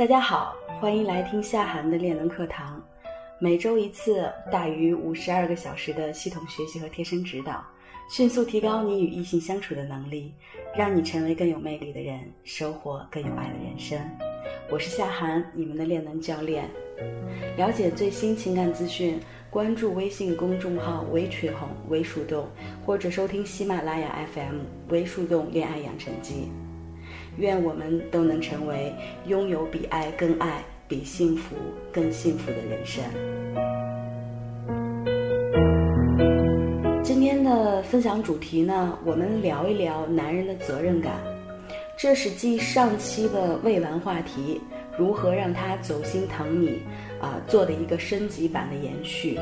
大家好，欢迎来听夏涵的练能课堂，每周一次，大于五十二个小时的系统学习和贴身指导，迅速提高你与异性相处的能力，让你成为更有魅力的人，收获更有爱的人生。我是夏涵，你们的练能教练。了解最新情感资讯，关注微信公众号“微吹红微树洞”，或者收听喜马拉雅 FM“ 微树洞恋爱养成记”。愿我们都能成为拥有比爱更爱、比幸福更幸福的人生。今天的分享主题呢，我们聊一聊男人的责任感。这是继上期的未完话题“如何让他走心疼你”啊做的一个升级版的延续。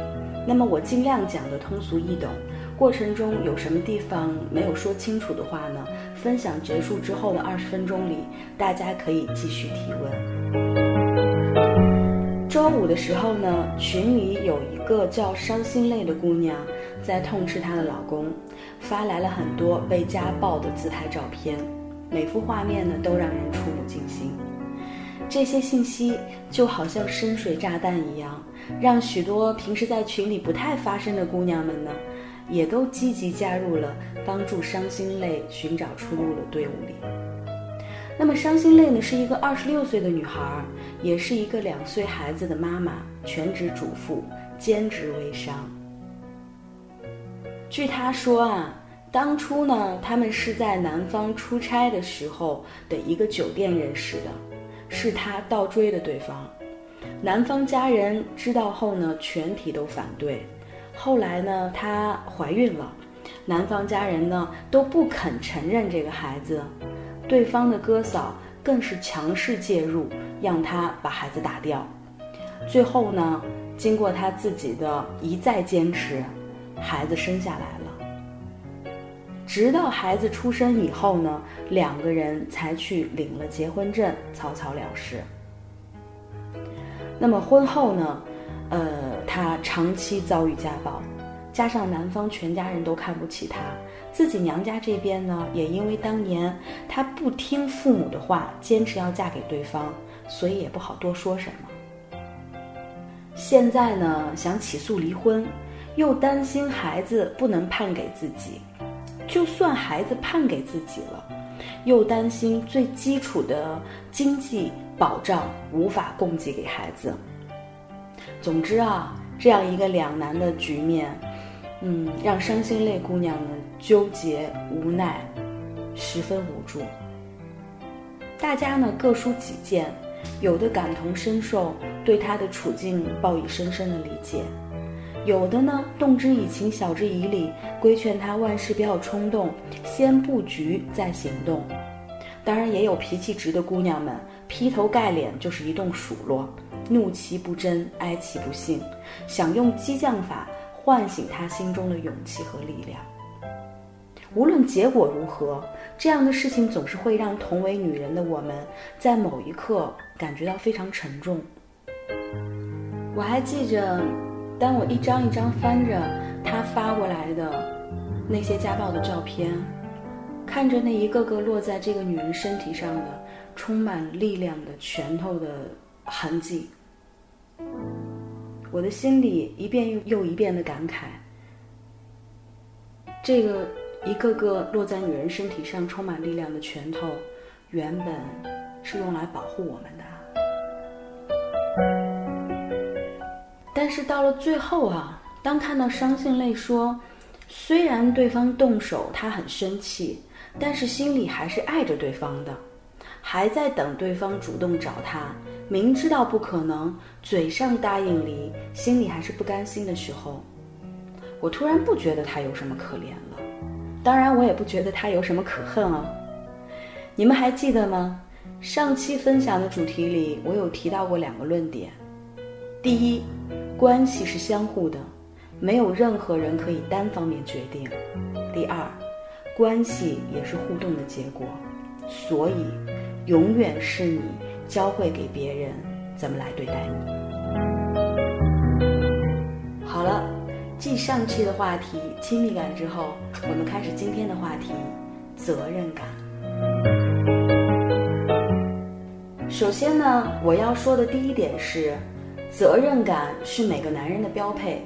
那么我尽量讲的通俗易懂。过程中有什么地方没有说清楚的话呢？分享结束之后的二十分钟里，大家可以继续提问。周五的时候呢，群里有一个叫伤心泪的姑娘在痛斥她的老公，发来了很多被家暴的自拍照片，每幅画面呢都让人触目惊心。这些信息就好像深水炸弹一样，让许多平时在群里不太发声的姑娘们呢。也都积极加入了帮助伤心泪寻找出路的队伍里。那么，伤心泪呢，是一个二十六岁的女孩，也是一个两岁孩子的妈妈，全职主妇，兼职微商。据她说啊，当初呢，他们是在南方出差的时候的一个酒店认识的，是她倒追的对方。男方家人知道后呢，全体都反对。后来呢，她怀孕了，男方家人呢都不肯承认这个孩子，对方的哥嫂更是强势介入，让她把孩子打掉。最后呢，经过她自己的一再坚持，孩子生下来了。直到孩子出生以后呢，两个人才去领了结婚证，草草了事。那么婚后呢？呃，她长期遭遇家暴，加上男方全家人都看不起她，自己娘家这边呢，也因为当年她不听父母的话，坚持要嫁给对方，所以也不好多说什么。现在呢，想起诉离婚，又担心孩子不能判给自己，就算孩子判给自己了，又担心最基础的经济保障无法供给给孩子。总之啊，这样一个两难的局面，嗯，让伤心泪姑娘们纠结无奈，十分无助。大家呢各抒己见，有的感同身受，对她的处境报以深深的理解；有的呢动之以情，晓之以理，规劝她万事不要冲动，先布局再行动。当然，也有脾气直的姑娘们，劈头盖脸就是一顿数落。怒其不争，哀其不幸，想用激将法唤醒他心中的勇气和力量。无论结果如何，这样的事情总是会让同为女人的我们，在某一刻感觉到非常沉重。我还记着，当我一张一张翻着他发过来的那些家暴的照片，看着那一个个落在这个女人身体上的充满力量的拳头的痕迹。我的心里一遍又一遍的感慨：这个一个个落在女人身体上充满力量的拳头，原本是用来保护我们的。但是到了最后啊，当看到伤心泪说，虽然对方动手，他很生气，但是心里还是爱着对方的。还在等对方主动找他，明知道不可能，嘴上答应离，心里还是不甘心的时候，我突然不觉得他有什么可怜了。当然，我也不觉得他有什么可恨啊。你们还记得吗？上期分享的主题里，我有提到过两个论点：第一，关系是相互的，没有任何人可以单方面决定；第二，关系也是互动的结果，所以。永远是你教会给别人怎么来对待你。好了，继上期的话题亲密感之后，我们开始今天的话题责任感。首先呢，我要说的第一点是，责任感是每个男人的标配，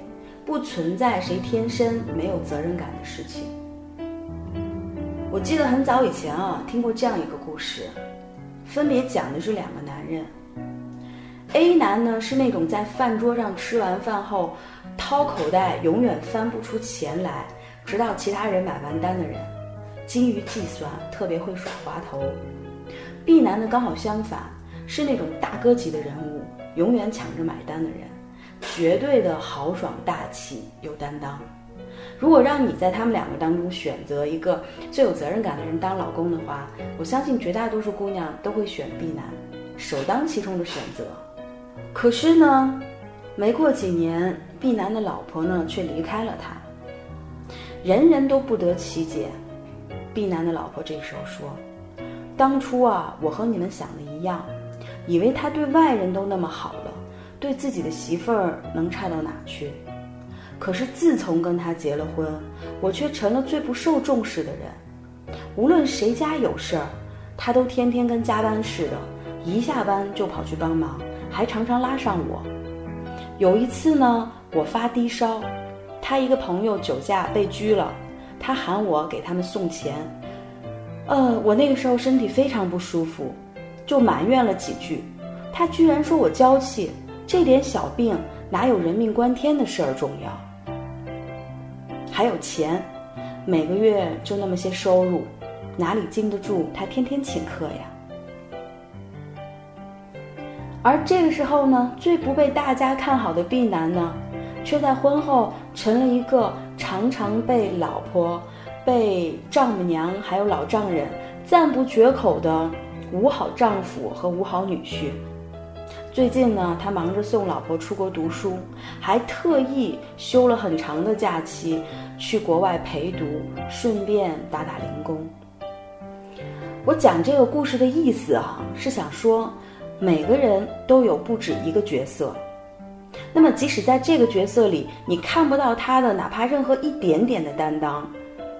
不存在谁天生没有责任感的事情。我记得很早以前啊，听过这样一个故事，分别讲的是两个男人。A 男呢是那种在饭桌上吃完饭后，掏口袋永远翻不出钱来，直到其他人买完单的人，精于计算，特别会耍滑头。B 男呢刚好相反，是那种大哥级的人物，永远抢着买单的人，绝对的豪爽大气，有担当。如果让你在他们两个当中选择一个最有责任感的人当老公的话，我相信绝大多数姑娘都会选 B 男，首当其冲的选择。可是呢，没过几年，B 男的老婆呢却离开了他，人人都不得其解。B 男的老婆这时候说：“当初啊，我和你们想的一样，以为他对外人都那么好了，对自己的媳妇儿能差到哪去？”可是自从跟他结了婚，我却成了最不受重视的人。无论谁家有事儿，他都天天跟加班似的，一下班就跑去帮忙，还常常拉上我。有一次呢，我发低烧，他一个朋友酒驾被拘了，他喊我给他们送钱。呃，我那个时候身体非常不舒服，就埋怨了几句，他居然说我娇气，这点小病哪有人命关天的事儿重要？还有钱，每个月就那么些收入，哪里经得住他天天请客呀？而这个时候呢，最不被大家看好的 B 男呢，却在婚后成了一个常常被老婆、被丈母娘还有老丈人赞不绝口的五好丈夫和五好女婿。最近呢，他忙着送老婆出国读书，还特意休了很长的假期去国外陪读，顺便打打零工。我讲这个故事的意思啊，是想说，每个人都有不止一个角色。那么，即使在这个角色里，你看不到他的哪怕任何一点点的担当，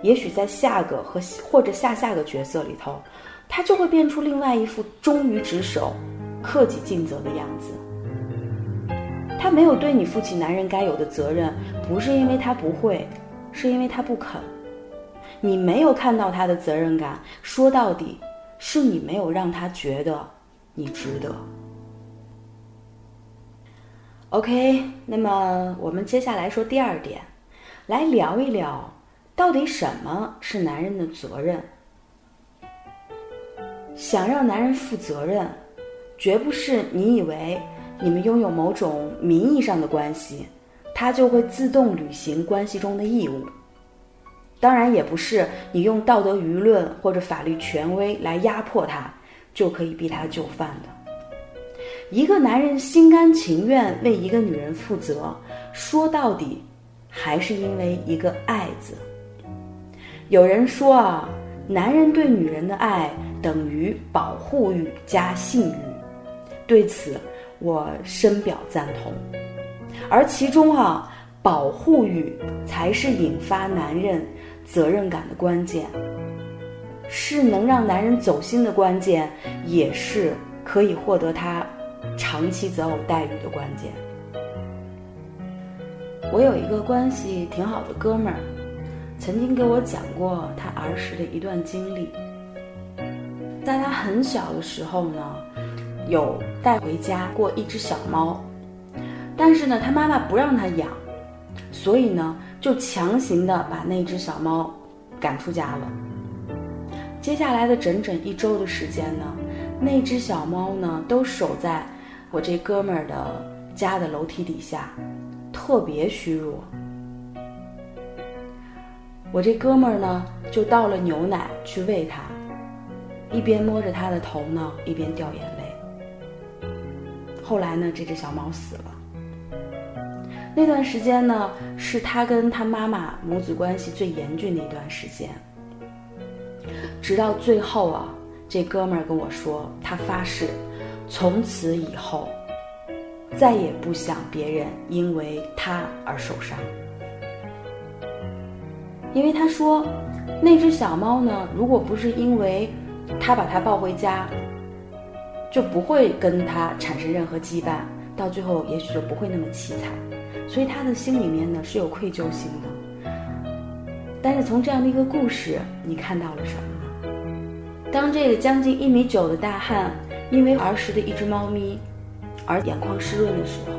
也许在下个和或者下下个角色里头，他就会变出另外一副忠于职守。克己尽责的样子，他没有对你负起男人该有的责任，不是因为他不会，是因为他不肯。你没有看到他的责任感，说到底，是你没有让他觉得你值得。OK，那么我们接下来说第二点，来聊一聊，到底什么是男人的责任？想让男人负责任。绝不是你以为你们拥有某种名义上的关系，他就会自动履行关系中的义务。当然，也不是你用道德舆论或者法律权威来压迫他，就可以逼他就范的。一个男人心甘情愿为一个女人负责，说到底，还是因为一个“爱”字。有人说啊，男人对女人的爱等于保护欲加性欲。对此，我深表赞同。而其中哈，保护欲才是引发男人责任感的关键，是能让男人走心的关键，也是可以获得他长期择偶待遇的关键。我有一个关系挺好的哥们儿，曾经给我讲过他儿时的一段经历。在他很小的时候呢。有带回家过一只小猫，但是呢，他妈妈不让他养，所以呢，就强行的把那只小猫赶出家了。接下来的整整一周的时间呢，那只小猫呢都守在我这哥们儿的家的楼梯底下，特别虚弱。我这哥们儿呢就倒了牛奶去喂它，一边摸着它的头呢，一边掉眼泪。后来呢，这只小猫死了。那段时间呢，是他跟他妈妈母子关系最严峻的一段时间。直到最后啊，这哥们儿跟我说，他发誓，从此以后，再也不想别人因为他而受伤。因为他说，那只小猫呢，如果不是因为他把它抱回家。就不会跟他产生任何羁绊，到最后也许就不会那么凄惨。所以他的心里面呢是有愧疚心的。但是从这样的一个故事，你看到了什么呢？当这个将近一米九的大汉因为儿时的一只猫咪而眼眶湿润的时候，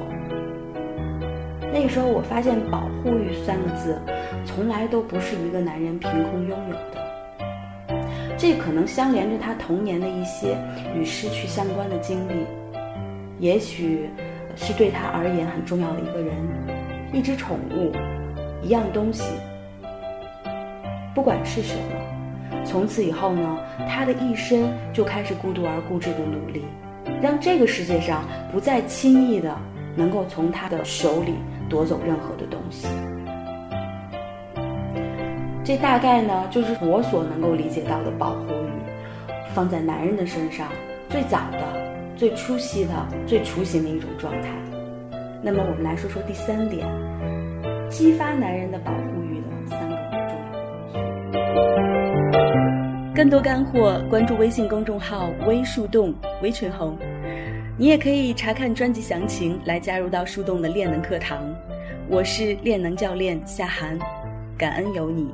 那个时候我发现“保护欲”三个字从来都不是一个男人凭空拥有的，这可能相连着他童年的一些与失去相关的经历，也许是对他而言很重要的一个人，一只宠物，一样东西。不管是什么，从此以后呢，他的一生就开始孤独而固执的努力，让这个世界上不再轻易的能够从他的手里夺走任何的东西。这大概呢，就是我所能够理解到的保护欲，放在男人的身上最早的、最初期的、最雏形的一种状态。那么，我们来说说第三点，激发男人的保护欲的三个。更多干货，关注微信公众号“微树洞”微群红，你也可以查看专辑详情来加入到树洞的练能课堂。我是练能教练夏涵，感恩有你。